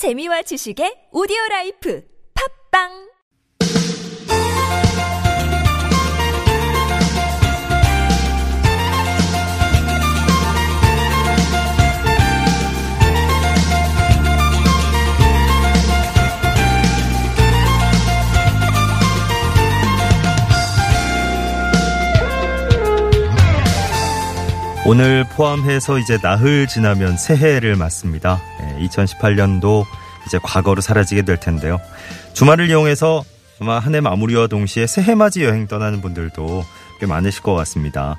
재미와 지식의 오디오 라이프. 팝빵 오늘 포함해서 이제 나흘 지나면 새해를 맞습니다. 2018년도 이제 과거로 사라지게 될 텐데요. 주말을 이용해서 아마 한 해 마무리와 동시에 새해 맞이 여행 떠나는 분들도 꽤 많으실 것 같습니다.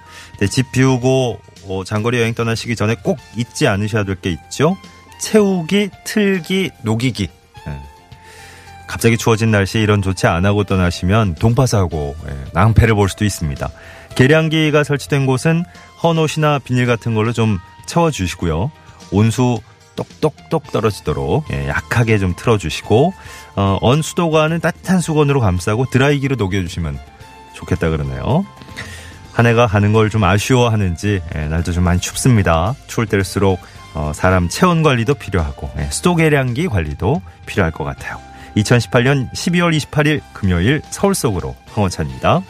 집 비우고 어, 장거리 여행 떠나시기 전에 꼭 잊지 않으셔야 될 게 있죠. 채우기, 틀기, 녹이기. 예. 갑자기 추워진 날씨에 이런 조치 안 하고 떠나시면 동파사고, 예, 낭패를 볼 수도 있습니다. 계량기가 설치된 곳은 헌옷이나 비닐 같은 걸로 좀 채워주시고요. 온수 똑똑똑 떨어지도록 예, 약하게 좀 틀어주시고 어, 언수도관은 따뜻한 수건으로 감싸고 드라이기로 녹여주시면 좋겠다 그러네요. 한 해가 가는 걸 좀 아쉬워하는지 예, 날도 좀 많이 춥습니다. 추울 때일수록 어, 사람 체온 관리도 필요하고 예, 수도 계량기 관리도 필요할 것 같아요. 2018년 12월 28일 금요일 서울 속으로 황원찬입니다.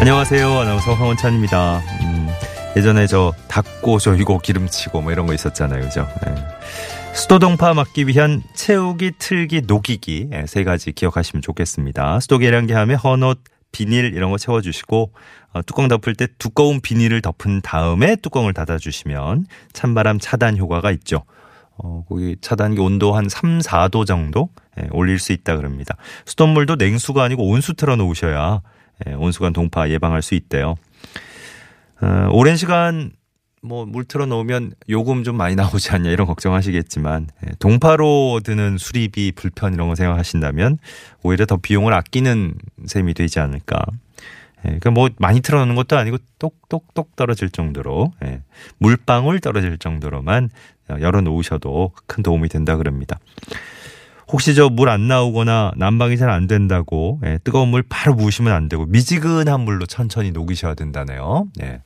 안녕하세요. 아나운서 황원찬입니다. 음, 예전에 저 닦고 조이고 기름치고 뭐 이런 거 있었잖아요. 그죠? 네. 수도 동파 막기 위한 채우기, 틀기, 녹이기 네, 세 가지 기억하시면 좋겠습니다. 수도 계량기 하면 헌옷, 비닐 이런 거 채워주시고 어, 뚜껑 덮을 때 두꺼운 비닐을 덮은 다음에 뚜껑을 닫아주시면 찬바람 차단 효과가 있죠. 어, 거기 차단기 온도 한 3, 4도 정도 예, 올릴 수 있다 그럽니다. 수돗물도 냉수가 아니고 온수 틀어 놓으셔야 예, 온수관 동파 예방할 수 있대요. 어, 오랜 시간 뭐 물 틀어 놓으면 요금 좀 많이 나오지 않냐 이런 걱정하시겠지만 예, 동파로 드는 수리비 불편 이런 거 생각하신다면 오히려 더 비용을 아끼는 셈이 되지 않을까. 예, 그러니까 뭐 많이 틀어놓는 것도 아니고 똑똑똑 떨어질 정도로 예, 물방울 떨어질 정도로만 열어 놓으셔도 큰 도움이 된다 그럽니다. 혹시 저 물 안 나오거나 난방이 잘 안 된다고 예, 뜨거운 물 바로 부으시면 안 되고 미지근한 물로 천천히 녹이셔야 된다네요. 예.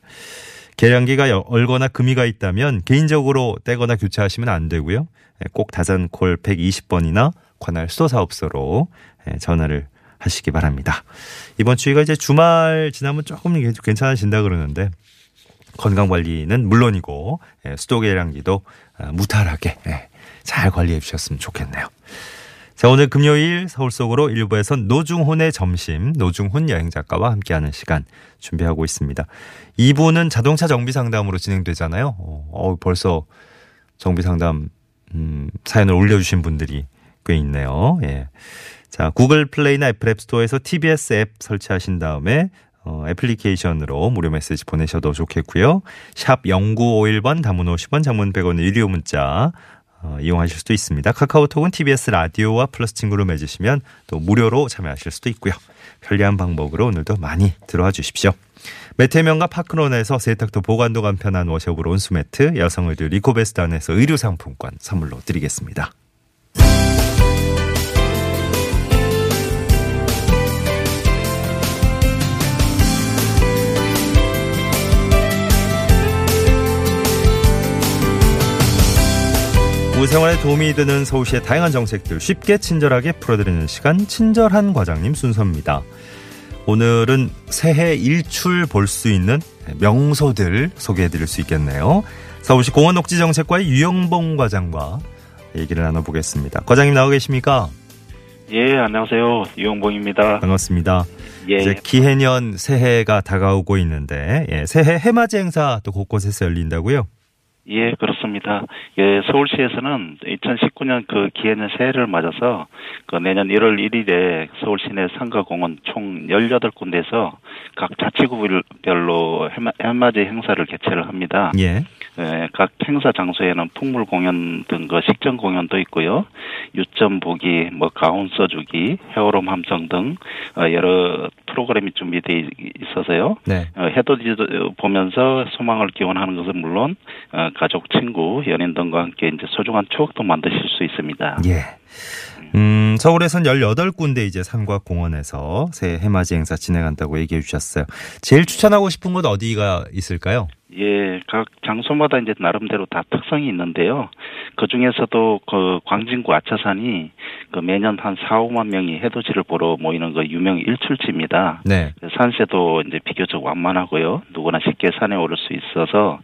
계량기가 얼거나 금이가 있다면 개인적으로 떼거나 교체하시면 안 되고요. 예, 꼭 다산콜 120번이나 관할 수도사업소로 예, 전화를 하시기 바랍니다. 이번 추위가 이제 주말 지나면 조금 괜찮아진다 그러는데 건강 관리는 물론이고 예, 수도 계량기도 아, 무탈하게 예, 잘 관리해 주셨으면 좋겠네요. 자, 오늘 금요일 서울 속으로 일부에선 노중훈의 점심, 노중훈 여행 작가와 함께하는 시간 준비하고 있습니다. 2부는 자동차 정비 상담으로 진행되잖아요. 어, 벌써 정비 상담, 음, 사연을 올려주신 분들이 꽤 있네요. 예. 자, 구글 플레이나 애플 앱 스토어에서 TBS 앱 설치하신 다음에 어, 애플리케이션으로 무료 메시지 보내셔도 좋겠고요. 샵 0951번 담은 50원 장문 100원 유료 문자 어, 이용하실 수도 있습니다. 카카오톡은 TBS 라디오와 플러스 친구로 맺으시면 또 무료로 참여하실 수도 있고요. 편리한 방법으로 오늘도 많이 들어와 주십시오. 매태명과 파크론에서 세탁도 보관도 간편한 워셔블 온수매트, 여성 의류 리코베스단에서 의류 상품권 선물로 드리겠습니다. 생활에 도움이 되는 서울시의 다양한 정책들 쉽게 친절하게 풀어드리는 시간 친절한 과장님 순서입니다. 오늘은 새해 일출 볼 수 있는 명소들 소개해드릴 수 있겠네요. 서울시 공원 녹지 정책과의 유영봉 과장과 얘기를 나눠보겠습니다. 과장님 나오 계십니까? 예, 안녕하세요. 유영봉입니다. 반갑습니다. 예. 이제 기해년 새해가 다가오고 있는데 예, 새해 해맞이 행사 또 곳곳에서 열린다고요? 예, 그렇습니다. 예, 서울시에서는 2019년 그 기해년 새해를 맞아서 그 내년 1월 1일에 서울 시내 상가공원 총 18군데에서 각 자치구별로 해맞이 행사를 개최를 합니다. 예. 예, 각 행사 장소에는 풍물 공연 등 그 식전 공연도 있고요. 유점 보기, 뭐 가운 써주기, 헤어롬 함성 등 어, 여러 프로그램이 준비되어 있어서요. 네. 어, 해돋이 보면서 소망을 기원하는 것은 물론 어, 가족, 친구, 연인 등과 함께 이제 소중한 추억도 만드실 수 있습니다. 예. 음, 서울에선 18군데 이제 산과 공원에서 새 해맞이 행사 진행한다고 얘기해 주셨어요. 제일 추천하고 싶은 곳 어디가 있을까요? 예, 각 장소마다 이제 나름대로 다 특성이 있는데요. 그 중에서도 그 광진구 아차산이 그 매년 한 4, 5만 명이 해돋이를 보러 모이는 그 유명 일출지입니다. 네. 산세도 이제 비교적 완만하고요. 누구나 쉽게 산에 오를 수 있어서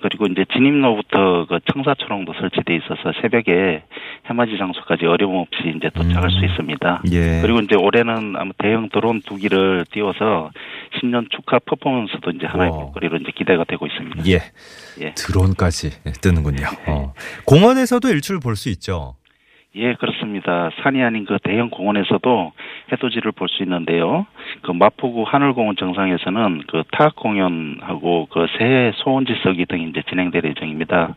그리고 이제 진입로부터 그 청사초롱도 설치돼 있어서 새벽에 해맞이 장소까지 어려움 없이 이제 도착할 음. 수 있습니다. 예. 그리고 이제 올해는 아마 대형 드론 두 기를 띄워서 신년 축하 퍼포먼스도 이제 하나의 와. 볼거리로 이제 기대가 되고 있습니다. 예. 예. 드론까지 뜨는군요. 어. 공원에서도 일출 볼 수 있죠. 예, 그렇습니다. 산이 아닌 그 대형 공원에서도 해돋이를 볼 수 있는데요. 그 마포구 하늘공원 정상에서는 그 타악 공연하고 그 새해 소원지 써기 등이 이제 진행될 예정입니다.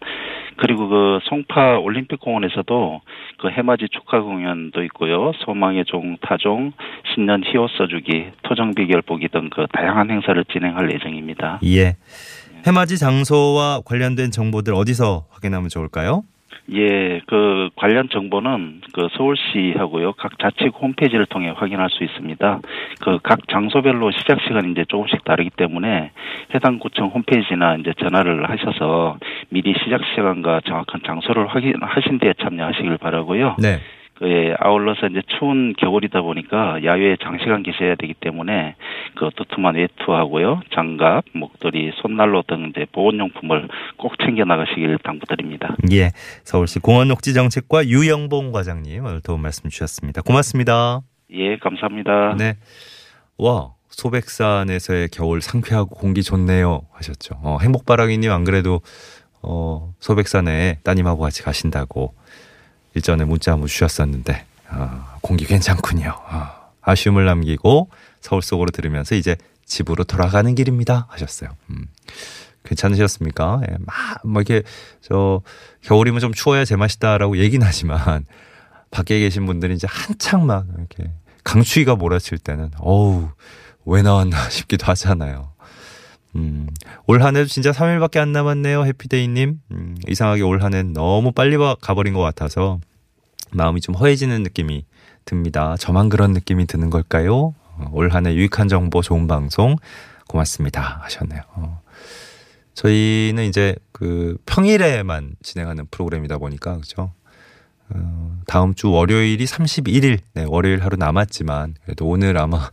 그리고 그 송파 올림픽공원에서도 그 해맞이 축하 공연도 있고요. 소망의 종, 타종, 신년 희호 써주기, 토정비 결 보기 등 그 다양한 행사를 진행할 예정입니다. 예. 해맞이 장소와 관련된 정보들 어디서 확인하면 좋을까요? 예, 그 관련 정보는 그 서울시하고요 각 자치구 홈페이지를 통해 확인할 수 있습니다. 그 각 장소별로 시작 시간이 이제 조금씩 다르기 때문에 해당 구청 홈페이지나 이제 전화를 하셔서 미리 시작 시간과 정확한 장소를 확인하신 뒤에 참여하시길 바라고요. 네. 그 예, 아울러서 이제 추운 겨울이다 보니까 야외에 장시간 계셔야 되기 때문에 그 두툼한 외투하고요, 장갑, 목도리, 손난로 등 이제 보온용품을 꼭 챙겨 나가시길 당부드립니다. 예. 서울시 공원녹지정책과 유영봉 과장님 오늘 도움 말씀 주셨습니다. 고맙습니다. 예, 감사합니다. 네. 와, 소백산에서의 겨울 상쾌하고 공기 좋네요 하셨죠. 어, 행복바라기님 안 그래도 어, 소백산에 따님하고 같이 가신다고 일전에 문자 한번 주셨었는데 아, 공기 괜찮군요. 아, 아쉬움을 남기고 서울 속으로 들으면서 이제 집으로 돌아가는 길입니다 하셨어요. 음. 괜찮으셨습니까? 예, 막, 뭐 이렇게, 저, 겨울이면 좀 추워야 제맛이다라고 얘기는 하지만, 밖에 계신 분들이 이제 한창 막, 이렇게, 강추위가 몰아칠 때는, 어우, 왜 나왔나 싶기도 하잖아요. 음, 올 한 해도 진짜 3일밖에 안 남았네요, 해피데이님. 음, 이상하게 올 한 해는 너무 빨리 와- 가버린 것 같아서, 마음이 좀 허해지는 느낌이 듭니다. 저만 그런 느낌이 드는 걸까요? 어, 올 한해 유익한 정보, 좋은 방송, 고맙습니다. 하셨네요. 어. 저희는 이제 그 평일에만 진행하는 프로그램이다 보니까 그죠. 어, 다음 주 월요일이 31일, 네, 월요일 하루 남았지만 그래도 오늘 아마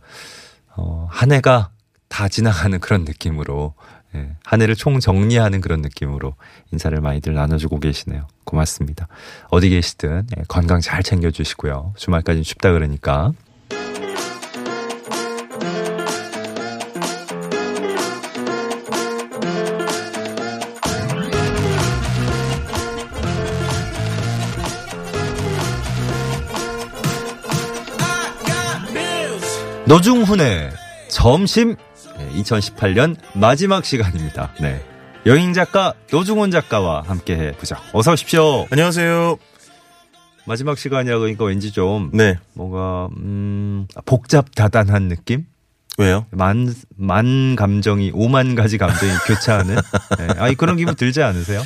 어, 한 해가 다 지나가는 그런 느낌으로 예, 한 해를 총 정리하는 그런 느낌으로 인사를 많이들 나눠주고 계시네요. 고맙습니다. 어디 계시든 예, 건강 잘 챙겨주시고요. 주말까지 춥다 그러니까 노중훈의 점심 2018년 마지막 시간입니다. 네. 여행 작가 노중훈 작가와 함께 해 보죠. 어서 오십시오. 안녕하세요. 마지막 시간이라고 하니까 왠지 좀 네. 뭔가 음 복잡다단한 느낌? 왜요? 만, 만 감정이, 오만 가지 감정이 교차하는? 네. 아니, 그런 기분 들지 않으세요?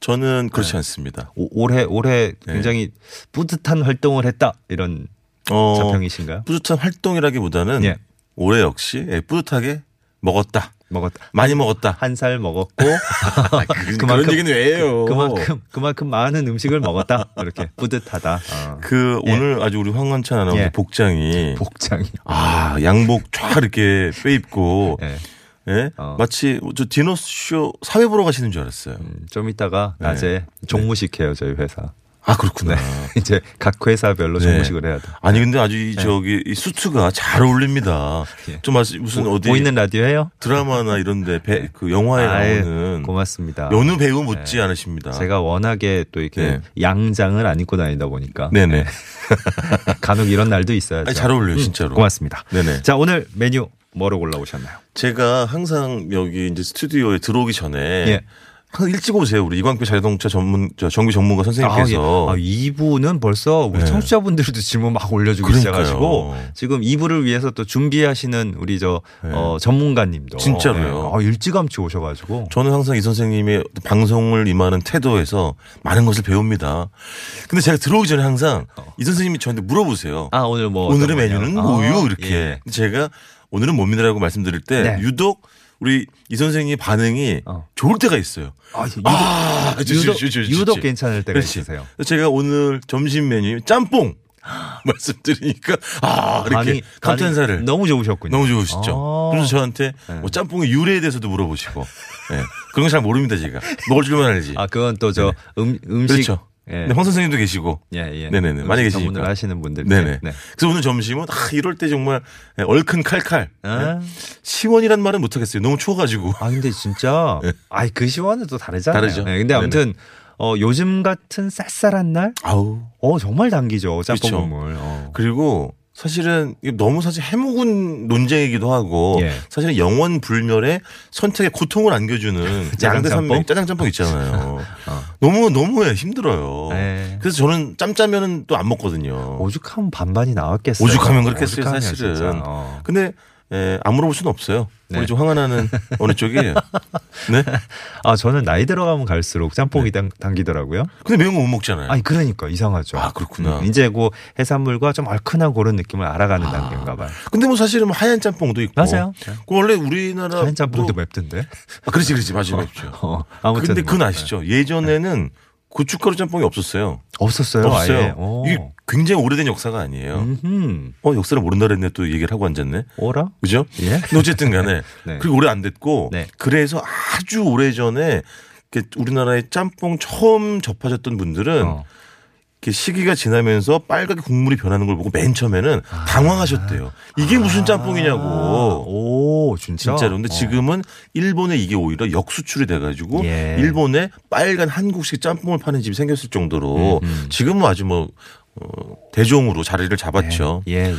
저는 그렇지 네. 않습니다. 오- 올해, 올해 네. 굉장히 뿌듯한 활동을 했다. 이런 어, 자평이신가요? 뿌듯한 활동이라기보다는 예. 올해 역시 예, 뿌듯하게 먹었다. 먹었다. 많이 먹었다. 한 살 먹었고, 아, 그, 그런 얘기는 왜 해요? 그 만큼, 그만큼 많은 음식을 먹었다. 이렇게 뿌듯하다. 어. 그 예. 오늘 아주 우리 황원찬 아나운서 예. 복장이 복장이. 아 양복 쫙 이렇게 빼입고 예. 예? 어. 마치 저 디너쇼 사회 보러 가시는 줄 알았어요. 음, 좀 이따가 네. 낮에 종무식 해요, 저희 회사. 아 그렇구나. 이제 각 회사별로 네. 종무식을 해야 돼. 아니 근데 아주 이 저기 이 수트가 잘 어울립니다. 예. 좀 마치 무슨 어디 보이는 라디오 해요? 드라마나 이런데 배, 그 영화에 아유, 나오는 고맙습니다. 연우 배우 못지 않으십니다. 제가 워낙에 또 이렇게 네. 양장을 안 입고 다니다 보니까 네네. 간혹 이런 날도. 아니, 잘 어울려요, 진짜로. 고맙습니다. 네네. 자 오늘 메뉴 뭐로 골라오셨나요? 제가 항상 여기 이제 스튜디오에 들어오기 전에 예. 항상 일찍 오세요. 우리 이광표 자동차 전문 저 정비 전문가 선생님께서. 아, 예. 아, 2부는 벌써 우리 네. 청취자분들도 질문 막 올려주고 그러니까요. 있어가지고 지금 2부를 위해서 또 준비하시는 우리 저 네. 어, 전문가님도 진짜로요. 네. 아, 일찌감치 오셔가지고 저는 항상 이 선생님의 방송을 임하는 태도에서 많은 것을 배웁니다. 근데 제가 들어오기 전에 항상 이 선생님이 저한테 물어보세요. 아 오늘 뭐 오늘의 메뉴는? 뭐유 아, 이렇게 예. 제가 오늘은 뭡니다라고 말씀드릴 때 네. 유독 우리 이 선생님 반응이 어. 좋을 때가 있어요. 아, 유독, 아, 유독, 유독 좋지. 괜찮을 때가 그렇지. 있으세요. 제가 오늘 점심 메뉴 짬뽕 말씀드리니까 아 이렇게 감탄사를 너무 좋으셨군요. 너무 좋으시죠. 아. 그래서 저한테 네. 뭐 짬뽕의 유래에 대해서도 물어보시고 예. 그런 거 잘 모릅니다 제가 먹을 줄만 알지. 아 그건 또저 음, 음식 그렇죠. 예. 네, 황 선생님도 계시고. 예, 예. 네네네. 많이 계시니까. 전문을 하시는 분들. 네네. 네. 그래서 오늘 점심은 아 이럴 때 정말 예, 얼큰 칼칼. 아. 예. 시원이란 말은 못하겠어요. 너무 추워가지고. 아 근데 진짜 네. 아이 그 시원은 또 다르잖아요. 다르죠. 네, 근데 아무튼 어, 요즘 같은 쌀쌀한 날, 아우. 어 정말 당기죠 짬뽕 그렇죠. 국물. 어. 그리고 사실은 너무 사실 해묵은 논쟁이기도 하고 예. 사실은 영원 불멸의 선택의 고통을 안겨주는 양대 산맥 짬뽕? 짜장 짬뽕 있잖아요. 어. 너무 너무 힘들어요. 네. 그래서 저는 짬짜면은 또 안 먹거든요. 오죽하면 반반이 나왔겠어요. 오죽하면 그렇겠어요, 오죽하면 사실은. 어. 근데 에, 안 물어볼 수는 없어요. 네. 우리 좀 황하나는 어느 쪽이에요? 네? 아 저는 나이 들어가면 갈수록 짬뽕이 당, 당기더라고요. 근데 매운 거 못 먹잖아요. 아니 그러니까 이상하죠. 아, 그렇구나. 음, 이제 그 해산물과 좀 얼큰한 그런 느낌을 알아가는 단계인가 봐요. 근데 뭐 사실은 뭐 하얀 짬뽕도 있고. 맞아요. 그 원래 우리나라 하얀 짬뽕도 맵던데. 아, 그렇지, 그렇지, 맞아요, 맵죠. 어, 아무튼 근데 뭐. 그건 아시죠? 예전에는 고춧가루 짬뽕이 없었어요. 없었어요. 없어요. 아예. 오. 이게 굉장히 오래된 역사가 아니에요. 음. 어, 역사를 모른다 그랬네 또 얘기를 하고 앉았네. 오라? 그죠? 예. 근데 어쨌든 간에. 네. 그리고 오래 안 됐고. 네. 그래서 아주 오래 전에 이렇게 우리나라에 짬뽕 처음 접하셨던 분들은 어. 시기가 지나면서 빨갛게 국물이 변하는 걸 보고 맨 처음에는 아. 당황하셨대요. 이게 무슨 짬뽕이냐고. 오, 진짜. 진짜로. 근데 어. 지금은 일본에 이게 오히려 역수출이 돼가지고 예. 일본에 빨간 한국식 짬뽕을 파는 집이 생겼을 정도로 음, 음. 지금은 아주 뭐 어, 대종으로 자리를 잡았죠. 예, 예.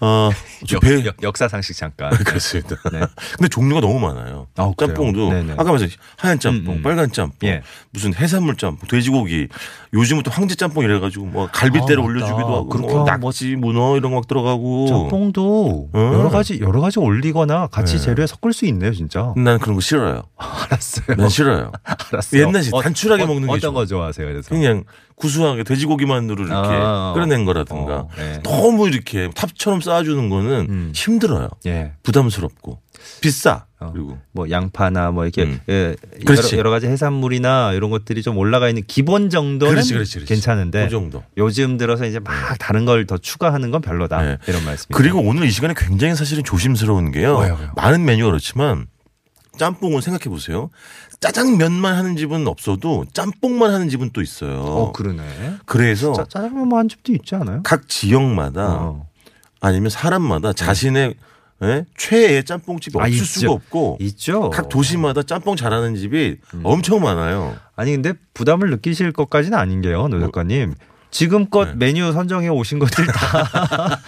어, 저 역, 배, 역, 역사 상식 잠깐. 그렇습니다. 네. 근데 종류가 너무 많아요. 아? 짬뽕도 네네. 아까 말씀 하얀 짬뽕, 음, 음. 빨간 짬뽕, 예. 무슨 해산물 짬뽕, 돼지고기. 요즘은 또 황제 짬뽕 이래가지고 뭐 갈비대를 아. 올려주기도 하고 그렇게 뭐 하면 뭐 낙지, 문어 이런 거 막 들어가고. 짬뽕도 음. 여러 가지 여러 가지 올리거나 같이 네. 재료에 섞을 수 있네요, 진짜. 난 그런 거 싫어요. 알았어요. 난 싫어요. 알았어요. 옛날식 단출하게 먹는 게 어떤 좋아. 거 좋아하세요? 그래서. 그냥 구수하게 돼지고기만으로 이렇게 아, 끓여낸 거라든가 어, 네. 너무 이렇게 탑처럼 쌓아주는 거는 음. 힘들어요. 예. 부담스럽고 비싸. 어. 그리고 뭐 양파나 뭐 이렇게 음. 예, 여러. 여러 가지 해산물이나 이런 것들이 좀 올라가 있는 기본 정도는 그렇지, 그렇지, 그렇지. 괜찮은데 그 정도. 요즘 들어서 이제 막 다른 걸 더 추가하는 건 별로다 네. 이런 말씀이죠. 그리고 오늘 이 시간에 굉장히 사실은 조심스러운 게요. 왜요, 왜요? 많은 메뉴가 그렇지만 짬뽕을 생각해 보세요. 짜장면만 하는 집은 없어도 짬뽕만 하는 집은 또 있어요. 어 그러네. 그래서 짜, 짜장면 한 집도 있지 않아요? 각 지역마다 어. 아니면 사람마다 자신의 예? 최애 짬뽕집이 아, 없을 있죠. 수가 없고 있죠. 각 도시마다 짬뽕 잘하는 집이 음. 엄청 많아요. 아니 근데 부담을 느끼실 것까지는 아닌 게요, 노 작가님. 지금껏 네. 메뉴 선정해 오신 것들 다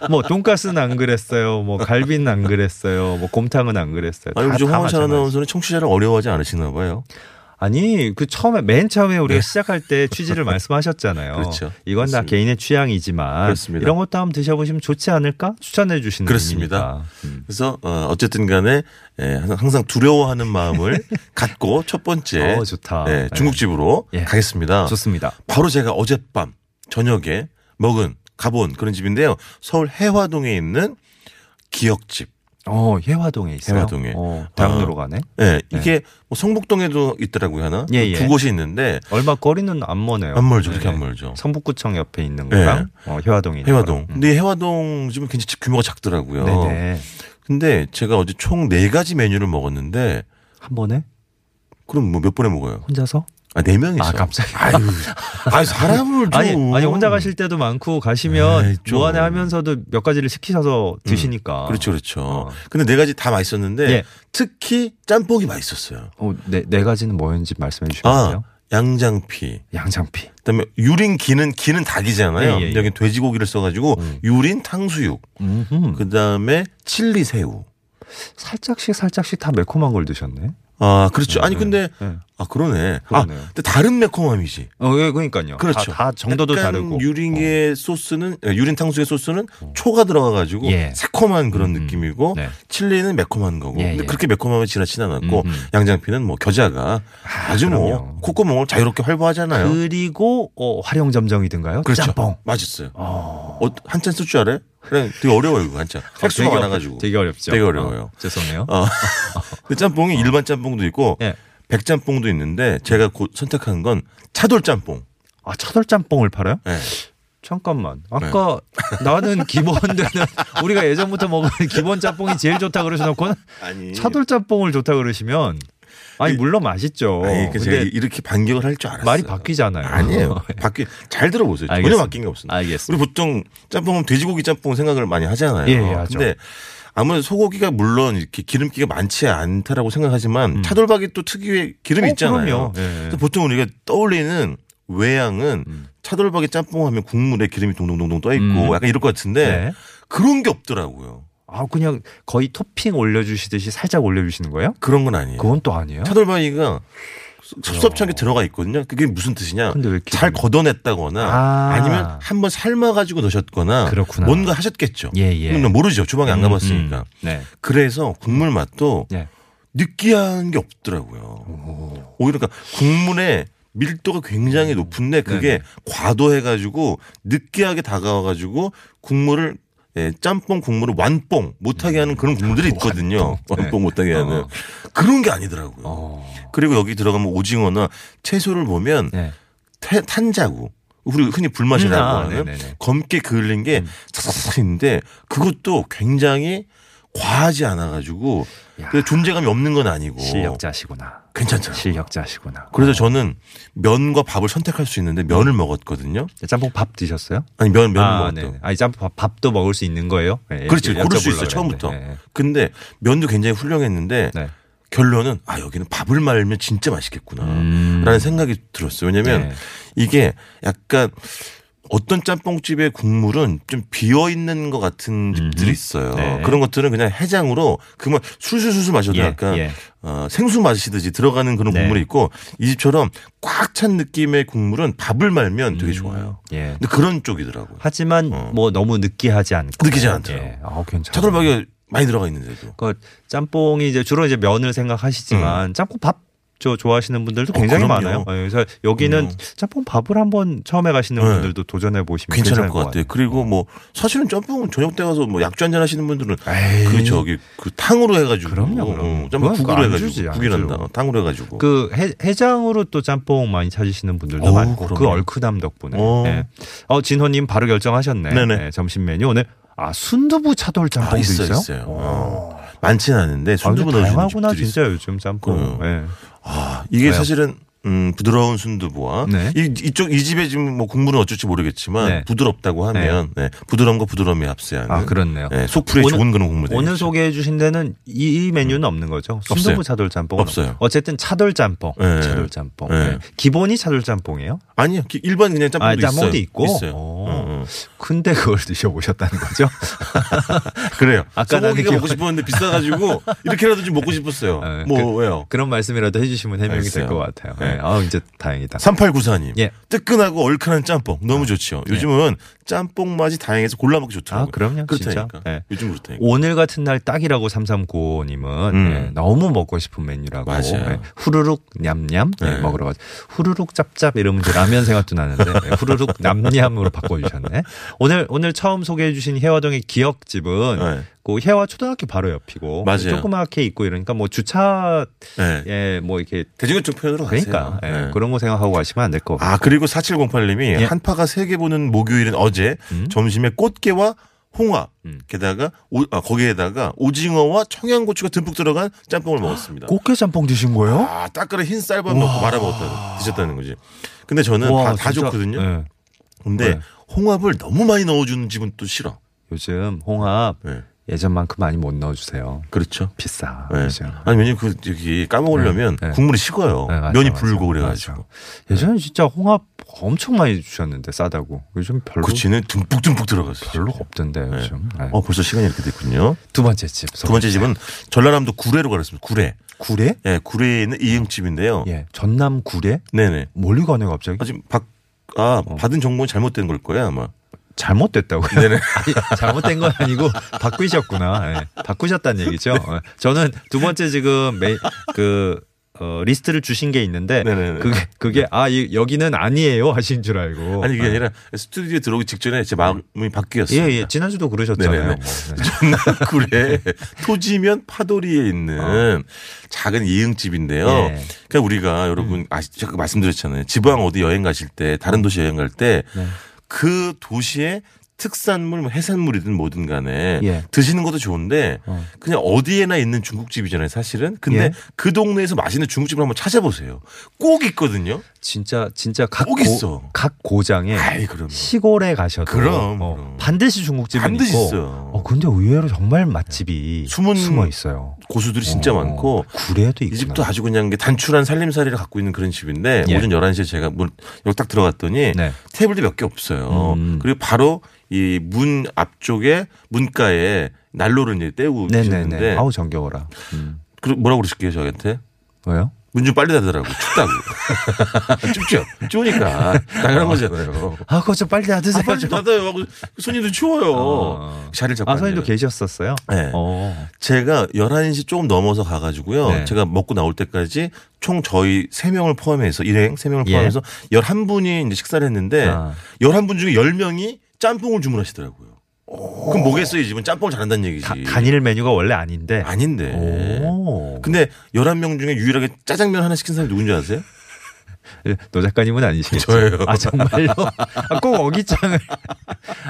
뭐 돈가스는 안 그랬어요, 뭐 갈비는 안 그랬어요, 뭐 곰탕은 안 그랬어요. 아니, 황원찬 마찬가지. 아나운서는 청취자를 어려워하지 않으시나 봐요. 아니 그 처음에 맨 처음에 우리가 시작할 때 취지를 말씀하셨잖아요. 네. 그렇죠. 이건 다 그렇습니다. 개인의 취향이지만 그렇습니다. 이런 것도 한번 드셔보시면 좋지 않을까 추천해 주시는 그렇습니다. 음. 그래서 어, 어쨌든 간에 예, 항상- 두려워하는 마음을 갖고 첫 번째 어 좋다. 예, 네. 중국집으로 예. 가겠습니다. 좋습니다. 바로 제가 어젯밤 저녁에 먹은 가본 그런 집인데요. 서울 해화동에 있는 기역집. 어 해화동에 있어요. 해화동에. 어, 대학로로 어. 가네. 예, 이게 뭐 성북동에도 있더라고요 하나. 예, 예. 두 곳이 있는데 얼마 거리는 안 머네요. 안 멀죠, 그렇게 네. 안 멀죠. 성북구청 옆에 있는 네. 거랑 어, 해화동에 있는 해화동. 음. 근데 이 해화동 집은 굉장히 규모가 작더라고요. 네네. 근데 제가 어제 총 네 가지 메뉴를 먹었는데 한 번에 그럼 뭐 몇 번에 먹어요? 혼자서? 아, 네 명이서. 아 갑자기. 아유, 아유 사람을 좀. 아니 아니 혼자 가실 때도 많고 가시면. 무한에 하면서도 몇 가지를 시키셔서 드시니까. 그렇죠, 그렇죠. 어. 근데 네 가지 다 맛있었는데 예. 특히 짬뽕이 맛있었어요. 어, 네, 네 가지는 뭐였는지 말씀해 주시면 아. 양장피. 양장피. 그다음에 유린 기는 기는 닭이잖아요. 예, 예, 예. 여기 돼지고기를 써가지고 음. 유린 탕수육. 음흠. 그다음에 칠리 새우. 살짝씩 살짝씩 다 매콤한 걸 드셨네. 아 그렇죠. 아니 네, 근데 네. 아 그러네. 그러네요. 아 근데 다른 매콤함이지. 어, 예, 그러니까요. 그렇죠. 다, 다 정도도 다르고. 어. 유린의 소스는 아, 유린 탕수의 소스는 초가 들어가가지고 예. 새콤한 그런 음, 느낌이고 네. 칠리는 매콤한 거고. 예, 근데 예. 그렇게 매콤함이 지나치진 않았고 음, 음. 양장피는 뭐 겨자가 아주 뭐 그럼요. 콧구멍을 자유롭게 활보하잖아요. 그리고 어, 활용점정이든가요. 그렇죠. 짬뽕. 맛있어요. 어. 어, 한잔 쓸줄 알아요? 그냥 되게 어려워요, 이거 한잔. 획수가 많아가지고. 되게 어렵죠. 되게 어려워요. 어, 죄송해요. 어. 근데 짬뽕이 일반 짬뽕도 있고 예. 백짬뽕도 있는데 제가 곧 선택한 건 차돌 짬뽕. 아, 차돌짬뽕을 팔아요? 예. 잠깐만. 아까 나는 기본 되는 우리가 예전부터 먹은 기본 짬뽕이 제일 좋다 그러셔 놓고는 아니. 차돌 짬뽕을 좋다 그러시면 아니 물론 맛있죠. 아니, 그 제가 근데 이렇게 반격을 할 줄 알았어요. 말이 바뀌잖아요. 아니에요. 바뀌 잘 들어보세요. 전혀 알겠습니다. 바뀐 게 없습니다. 알겠습니다. 우리 보통 짬뽕은 돼지고기 짬뽕 생각을 많이 하잖아요. 예, 예, 하죠. 아무래도 소고기가 물론 이렇게 기름기가 많지 않다라고 생각하지만 차돌박이 또 특유의 기름이 음. 어, 있잖아요. 그럼요. 예, 예. 그래서 보통 우리가 떠올리는 외양은 음. 차돌박이 짬뽕 하면 국물에 기름이 동동동동 떠 있고 음. 약간 이럴 것 같은데 네. 그런 게 없더라고요. 아 그냥 거의 토핑 올려주시듯이 살짝 올려주시는 거예요? 그런 건 아니에요. 그건 또 아니에요. 차돌박이가 섭섭하게 들어가 있거든요. 그게 무슨 뜻이냐? 잘 걷어냈다거나 아. 아. 니면 한번 삶아가지고 넣으셨거나 그렇구나. 뭔가 하셨겠죠. 예, 예. 모르죠. 주방에 안 음, 가봤으니까. 음. 네. 그래서 국물 맛도 예. 느끼한 게 없더라고요. 오히려 그러니까 국물의 밀도가 굉장히 높은데 그게 네네. 과도해가지고 느끼하게 다가와가지고 국물을 예, 짬뽕 국물을 완뽕 못하게 하는 그런 국물들이 있거든요. 완뽕. 네. 못하게 하는 어. 그런 게 아니더라고요. 어. 그리고 여기 들어가면 오징어나 채소를 보면 네. 태- 탄자구 우리 흔히 불맛이라고 음, 아, 하는. 음. 검게 그을린 게 차차차 있는데 그것도 굉장히 과하지 않아가지고 존재감이 없는 건 아니고 실력자시구나. 괜찮잖아요. 실력자시구나. 그래서 저는 면과 밥을 선택할 수 있는데 면을 먹었거든요. 짬뽕 밥 드셨어요? 아니 면 면을 아, 먹었죠. 네. 아니 짬뽕 밥, 밥도 먹을 수 있는 거예요? 네, 그렇지 여쭤보려고 고를 수 있어요 그랬는데. 처음부터. 네. 근데 면도 굉장히 훌륭했는데 네. 결론은 아 여기는 밥을 말면 진짜 맛있겠구나. 음. 라는 생각이 들었어요. 왜냐면 네. 이게 약간 어떤 짬뽕집의 국물은 좀 비어 있는 것 같은 집들이. 있어요. 네. 그런 것들은 그냥 해장으로 그만 술술술술 마셔도 예, 약간 예. 어, 생수 마시듯이 들어가는 그런 네. 국물이 있고 이 집처럼 꽉 찬 느낌의 국물은 밥을 말면 되게 좋아요. 예. 근데 그런 쪽이더라고요. 하지만 어. 뭐 너무 느끼하지 않고 느끼지 않더라고요. 예. 아, 괜찮아. 차돌박이 많이 들어가 있는데도. 그 짬뽕이 이제 주로 이제 면을 생각하시지만 짬뽕 밥 저 좋아하시는 분들도 굉장히 음. 어. 많아요. 예, 그래서 여기는 음. 짬뽕 밥을 한번 처음에 가시는 네. 분들도 도전해 보시면 괜찮을 괜찮을 것 같아요. 그리고 뭐 사실은 짬뽕은 저녁 때 가서 뭐 약주 한잔 하시는 분들은 에이. 그 저기 그 탕으로 해가지고 그럼요, 그럼요. 어, 짬뽕 그건 국으로 안 해가지고 주지, 안 국이란다. 탕으로 해가지고 그 해, 해장으로 또 짬뽕 많이 찾으시는 분들도 어우, 많고 그 그럼요. 얼큰함 덕분에. 어. 예. 어 진호님 바로 결정하셨네. 네네. 예, 점심 메뉴 오늘 아 순두부 차돌 짬뽕도 아, 있어 있어요? 있어요. 어. 많지는 않은데 아, 순두부 근데 넣어주는 다양하구나 진짜. 요즘 짬뽕. 예. 아 이게 왜요? 사실은 음, 부드러운 순두부와 네. 이, 이쪽 이 집에 지금 뭐 국물은 어쩔지 모르겠지만 네. 부드럽다고 하면 네. 부드러움과 부드러움이 합세하는 아 그렇네요. 네, 속풀이 좋은 그런 국물 오늘 소개해 주신 데는 이, 이 메뉴는 없는 거죠. 순두부 없어요. 차돌 짬뽕 없어요. 어쨌든 차돌 짬뽕. 네. 차돌 짬뽕. 네. 네. 기본이 차돌 짬뽕이에요? 아니요 기- 일반 그냥 짬뽕도 아, 있어요. 짬뽕도 있고? 있어요. 어. 근데 그걸 드셔 보셨다는 거죠? 그래요. 아까 소고기가 먹고 싶었는데 비싸가지고 이렇게라도 좀 먹고 싶었어요. 네, 뭐 그- 왜요? 그런 말씀이라도 해주시면 해명이 될. 것 같아요. 네. 네. 아 이제 다행이다. 3894님. 예. 뜨끈하고 얼큰한 짬뽕 너무 좋죠. 요즘은 짬뽕 맛이 다양해서 골라 먹기 좋더라고요. 아, 그럼요. 그렇다니까. 예. 요즘 그렇다니까. 오늘 같은 날 딱이라고 3395님은 음. 너무 먹고 싶은 메뉴라고 맞아요. 예, 후루룩 냠냠 예, 네. 먹으러 가죠. 후루룩 짭짭 이러면 라면 생각도 나는데 예, 후루룩 냠냠으로 바꿔주셨네. 오늘 오늘 처음 소개해 주신 혜화동의 기억집은 네. 그 혜화 초등학교 바로 옆이고 맞아요. 조그맣게 있고 이러니까 뭐 주차 네. 예뭐 이렇게 대중교통 편으로. 그러니까 예, 네. 그런 거 생각하고 가시면 안될것 같아요. 아 그리고 4708님이 예. 한파가 세게 보는 목요일인 어제 음. 점심에 꽃게와 홍합 음. 게다가 오, 아, 거기에다가 오징어와 청양고추가 듬뿍 들어간 짬뽕을 먹었습니다. 꽃게 짬뽕 드신 거예요? 아 따끈한 흰 쌀밥 넣고 말아 먹었다 드셨다는 거지. 근데 저는 와, 다, 다 좋거든요. 예. 근데 네. 홍합을 너무 많이 넣어주는 집은 또 싫어. 요즘 홍합 네. 예전만큼 많이 못 넣어주세요. 그렇죠. 비싸. 네. 그죠? 아니 왜냐면 그 저기 까먹으려면 네, 네. 국물이 식어요. 네, 맞아, 면이 불고. 그래가지고. 예전에 진짜 홍합 엄청 많이 주셨는데 싸다고. 요즘 별로 그치는 듬뿍듬뿍 들어갔어요. 별로 없던데 요즘. 네. 어 벌써 시간이 이렇게 됐군요. 두 번째 집. 두 번째 집은 전라남도 구례로 가겠습니다. 구례. 구례? 예, 구례에 있는 이응집인데요. 예, 전남 구례? 네네. 멀리 가네 갑자기. 아, 지금 박, 아, 어. 받은 정보는 잘못된 걸 거야, 아마. 잘못됐다고요? 네네. 아니, 잘못된 건 아니고 바꾸셨구나. 예, 바꾸셨다는 얘기죠. 어, 저는 두 번째 지금 메, 그 어, 리스트를 주신 게 있는데 네네네. 그게 그게 아 이, 여기는 아니에요 하신 줄 알고. 아니, 그게 어. 아니라 스튜디오에 들어오기 직전에 제 마음이 바뀌었어요. 예, 예. 지난주도 그러셨잖아요. 뭐. 네. 전남구례 토지면 파도리에 있는 작은 이응집인데요. 어. 예. 그러니까 우리가 여러분 아시, 제가 말씀드렸잖아요. 지방 어디 여행 가실 때 다른 도시 여행 갈때그 네. 도시의 특산물, 뭐 해산물이든 뭐든 간에 예. 드시는 것도 좋은데 어. 그냥 어디에나 있는 중국집이잖아요, 사실은. 근데 예. 그 동네에서 맛있는 중국집을 한번 찾아보세요. 꼭 있거든요. 진짜 진짜 각, 꼭 고, 있어. 각 고장에 아이. 시골에 가셔도 그럼, 어, 그럼. 반드시 반드시 있고. 있어요. 어 근데 의외로 정말 맛집이 숨은 숨어 있어요. 고수들이 진짜 어, 많고 구례도 이 있구나. 집도 아주 그냥 게 단출한 살림살이를 갖고 있는 그런 집인데 예. 오전 11시에 제가 문 여기 딱 들어갔더니 네. 테이블도 몇 개 없어요. 음. 그리고 바로 이 문 앞쪽에 문가에 난로를 이제 떼우고 네네네. 계셨는데 아우 정겨워라. 음. 그 뭐라고 그러실게요 저한테? 왜요? 문 좀 빨리 닫으라고 춥다고 춥죠 추우니까 당연한 거잖아요 아 그거 좀 빨리 놔두세요. 아, 빨리 좀 닫아요 하고 손님도 추워요 어. 자리를 잡고 아 선생님도 앉아요. 계셨었어요? 네. 어. 제가 11시 조금 넘어서 가가지고요. 네. 제가 먹고 나올 때까지 총 저희 3명을 포함해서, 일행 3명을 예. 포함해서 11분이 이제 식사를 했는데, 아. 11분 중에 10명이 짬뽕을 주문하시더라고요. 그럼 뭐겠어요, 이 집은 짬뽕을 잘한다는 얘기지. 다- 단일 메뉴가 원래 아닌데. 아닌데. 오. 근데 11명 중에 유일하게 짜장면 하나 시킨 사람이 누군지 아세요? 예, 노 작가님은 아니시겠죠? 저예요. 아 정말로? 아, 꼭 어깃장을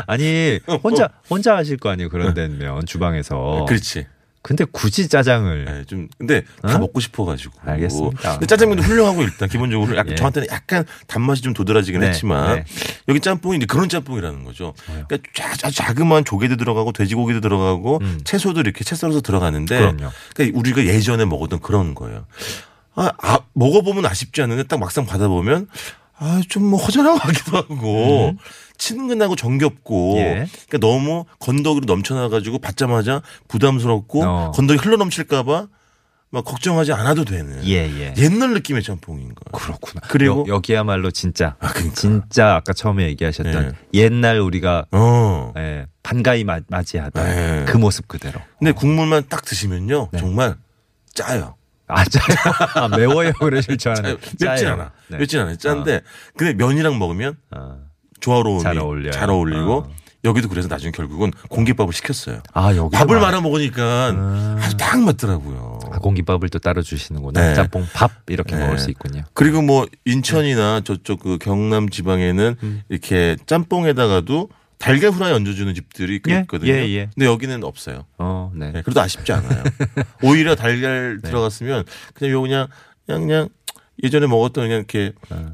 아니 혼자 혼자 하실 거 아니에요 그런 데면 주방에서. 그렇지. 근데 굳이 짜장을 네, 좀 근데 다 어? 먹고 싶어가지고. 알겠습니다. 근데 짜장면도 훌륭하고 일단 기본적으로 약간 예. 저한테는 약간 단맛이 좀 도드라지긴 네, 했지만 네. 여기 짬뽕이 이제 그런 짬뽕이라는 거죠. 그러니까 자, 자, 자그마한 조개도 들어가고 돼지고기도 들어가고 음. 채소도 이렇게 채 썰어서 들어가는데 그럼요. 그러니까 우리가 예전에 먹었던 그런 거예요. 아, 아, 먹어보면 아쉽지 않은데 딱 막상 받아보면 아, 좀뭐 허전하고 하기도 하고 친근하고 정겹고 음. 예. 그러니까 너무 건더기로 넘쳐나가지고 받자마자 부담스럽고 어. 건더기 흘러 넘칠까봐 막 걱정하지 않아도 되는 예 예. 옛날 느낌의 짬뽕인 거예요. 그렇구나. 그리고- 여, 여기야말로 진짜 아, 그러니까. 진짜 아까 처음에 얘기하셨던 옛날 우리가 어. 예, 반가이 마- 맞이하던 네. 그 모습 그대로. 근데 국물만 딱 드시면요 네. 정말 짜요. 아 짜요. 아, 매워요 그러실 줄. 알았는데. 맵진. 않아. 네. 맵진 않아요. 짠데 근데 면이랑 먹으면 어. 조화로움이 잘 어울려요. 잘 어울리고 어. 여기도 그래서 나중에 결국은 공깃밥을 시켰어요. 아 여기 밥을 말아 먹으니까 음. 아주 딱 맞더라고요. 아, 공깃밥을 또 따로 주시는구나. 네. 짬뽕 밥 이렇게 네. 먹을 수 있군요. 그리고 뭐 인천이나 저쪽 그 경남 지방에는 음. 이렇게 짬뽕에다가도 달걀 후라이 얹어주는 집들이 꽤 예, 있거든요. 예, 예. 근데 여기는 없어요. 어, 네. 네, 그래도 아쉽지 않아요. 오히려 달걀 들어갔으면 그냥 요 그냥 그냥 그냥 예전에 먹었던 그냥 이렇게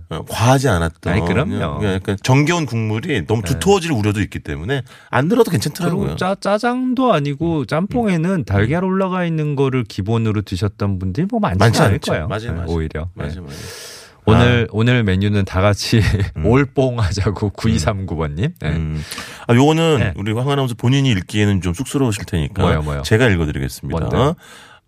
어, 과하지 않았던 아이, 그럼요. 그냥, 약간 정겨운 국물이 너무 두터워질 우려도 있기 때문에 안 들어도 괜찮더라고요. 짜, 짜장도 아니고 짬뽕에는 달걀 올라가 있는 거를 기본으로 드셨던 분들이 뭐 많지, 많지 않을 않죠. 거예요. 맞아요, 네, 맞아요. 오히려. 네. 맞아 맞아. 오늘 오늘 메뉴는 다 같이 올뽕 하자고 9239번님. 네. 음. 아, 요거는 네. 우리 황 아나운서 본인이 읽기에는 좀 쑥스러우실 테니까 뭐요, 뭐요? 제가 읽어드리겠습니다. 뭔데요?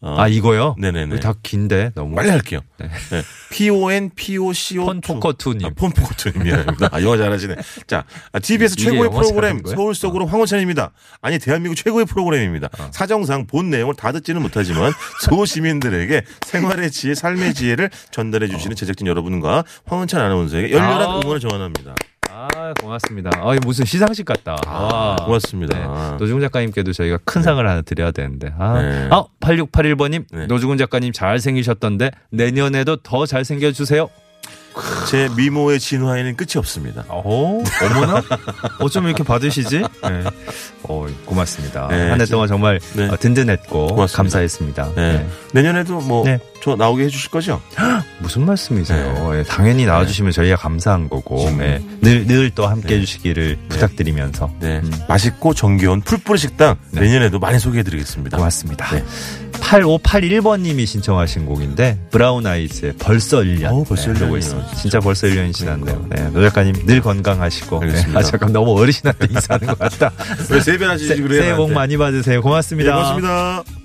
어, 아 이거요? 네네네. 다 긴데 너무. 빨리 할게요. 네. 네. P O N P O C O 폰포커투님. 아, 폰포커투님 미안합니다. 아, 영어 잘하시네. 자, 아, TBS 최고의 프로그램? 서울 속으로 황원찬입니다. 아니 대한민국 최고의 프로그램입니다. 어. 사정상 본 내용을 다 듣지는 못하지만 소 시민들에게 생활의 지혜, 삶의 지혜를 전달해 주시는 제작진 여러분과 황원찬 아나운서에게 열렬한 아. 응원을 전합니다. 아 고맙습니다. 아 무슨 시상식 같다. 와. 고맙습니다. 네. 노중훈 작가님께도 저희가 큰 상을 하나 드려야 되는데. 아, 네. 아 8681번님 네. 노중훈 작가님 잘 생기셨던데 내년에도 더 잘 생겨 주세요. 제 미모의 진화에는 끝이 없습니다. 어, 어머나? 어쩜 이렇게 받으시지? 네. 어, 고맙습니다. 네, 한해 저- 동안 정말 네. 어, 든든했고 고맙습니다. 감사했습니다. 네. 네. 내년에도 뭐 네. 저 나오게 해주실 거죠? 무슨 말씀이세요? 네. 예, 당연히 나와주시면 저희가 감사한 거고 음. 예, 늘 늘 또 함께 네. 해주시기를 부탁드리면서 네. 음, 맛있고 정겨운 풀뿌리 식당 네. 내년에도 많이 소개해드리겠습니다. 고맙습니다. 네. 8581번님이 신청하신 곡인데 브라운 아이즈의 벌써 1년 어우, 벌써 네, 1년이요, 그러고 있습니다. 진짜. 벌써 1년이 지났네요. 네, 노 작가님 늘 건강하시고. 네, 아 잠깐 너무 어르신한테 인사하는 것 같다. 왜 세배하시지 새- 그래요? 새해 복? 많이 받으세요. 고맙습니다. 네, 고맙습니다.